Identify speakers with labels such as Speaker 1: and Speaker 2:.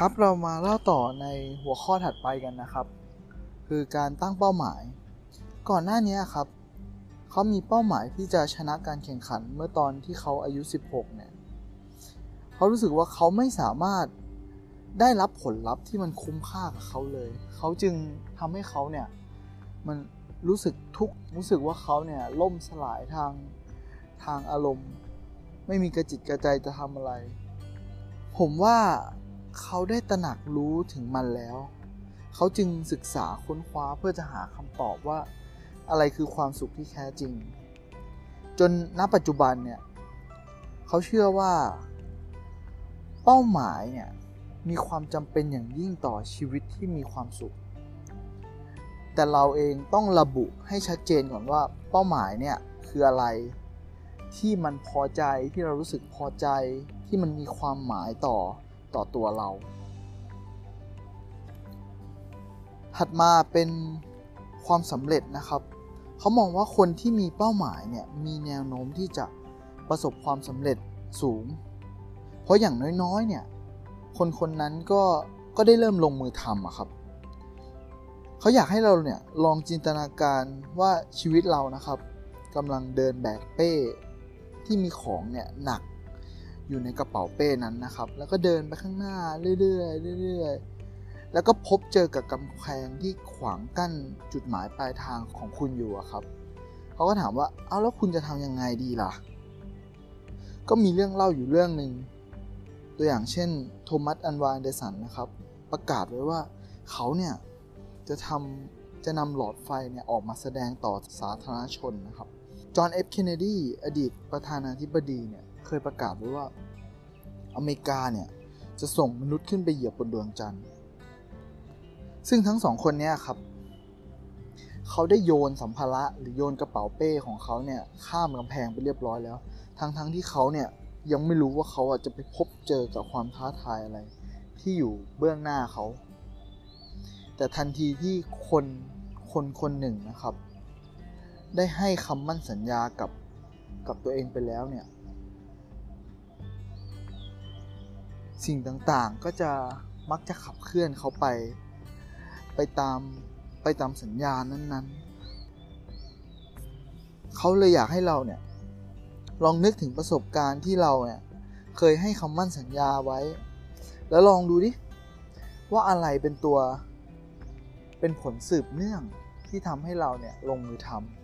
Speaker 1: ครับเรามาเล่าต่อในหัวข้อถัดไปกันนะครับ คือการตั้งเป้าหมาย ก่อนหน้านี้ครับเขามีเป้าหมายที่จะชนะการแข่งขันเมื่อตอนที่เขาอายุ 16 เนี่ยเขารู้สึกว่าเขาไม่สามารถได้รับผลลัพธ์ที่มันคุ้มค่ากับเขาเลย เขาจึงทำให้เขาเนี่ยมันรู้สึกทุกข์รู้สึกว่าเขาเนี่ยล่มสลายทางทางอารมณ์ ไม่มีกระจิตกระใจจะทำอะไร ผมว่า เขาได้ตระหนักรู้ถึงมันแล้ว เขาจึงศึกษาค้นคว้าเพื่อจะหาคำตอบว่า อะไรคือความสุขที่แท้จริง จนณปัจจุบันเนี่ยเขาเชื่อว่า เป้าหมายเนี่ยมีความจำเป็นอย่างยิ่งต่อชีวิตที่มีความสุข แต่เราเองต้องระบุให้ชัดเจนก่อนว่าเป้าหมายเนี่ยคืออะไรที่มันพอใจที่เรารู้สึกพอใจที่มันมีความหมายต่อ ต่อตัวเรา ถัดมาเป็นความสำเร็จนะครับ เขามองว่าคนที่มีเป้าหมายเนี่ยมีแนวโน้มที่จะประสบความสำเร็จสูง เพราะอย่างน้อยๆเนี่ยคนคนนั้นก็ก็ได้เริ่มลงมือทำอะครับ เขาอยากให้เราเนี่ยลองจินตนาการว่าชีวิตเรานะครับกำลังเดินแบกเป้ที่มีของเนี่ยหนัก อยู่ในกระเป๋าเป้นั้นนะครับ แล้วก็เดินไปข้างหน้าเรื่อยๆเรื่อยๆ แล้วก็พบเจอกับกำแพงที่ขวางกั้นจุดหมายปลายทางของคุณอยู่ครับเขาก็ถามว่าเอาแล้วคุณจะทำยังไงดีล่ะ ก็มีเรื่องเล่าอยู่เรื่องหนึ่งตัวอย่างเช่นโทมัสอันวาเดสันนะครับ ประกาศไว้ว่าเขาเนี่ยจะทำจะนำหลอดไฟเนี่ยออกมาแสดงต่อสาธารณชนนะครับ จอห์นเอฟเคนเนดีอดีตประธานาธิบดีเนี่ยเคยประกาศไว้ว่าอเมริกาเนี่ยจะส่งมนุษย์ขึ้นไปเหยียบบนดวงจันทร์ ซึ่งทั้งสองคนเนี่ยครับ เขาได้โยนสัมภาระหรือโยนกระเป๋าเป้ของเขาเนี่ยข้ามกำแพงไปเรียบร้อยแล้ว ทั้งๆทที่เขาเนี่ยยังไม่รู้ว่าเขาอะจะไปพบเจอกับความท้าทายอะไร ที่อยู่เบื้องหน้าเขา แต่ทันทีที่คนคนคนหนึ่งนะครับ ได้ให้คำมั่นสัญญากับกับตัวเองไปแล้วเนี่ย สิ่งต่างๆก็จะมักจะขับเคลื่อนเขาไป ไปตามไปตามสัญญานั้นๆ เขาเลยอยากให้เราเนี่ย ลองนึกถึงประสบการณ์ที่เราเนี่ย เคยให้คำมั่นสัญญาไว้ แล้วลองดูดิ ว่าอะไรเป็นตัวเป็นผลสืบเนื่องที่ทำให้เราเนี่ยลงมือทำ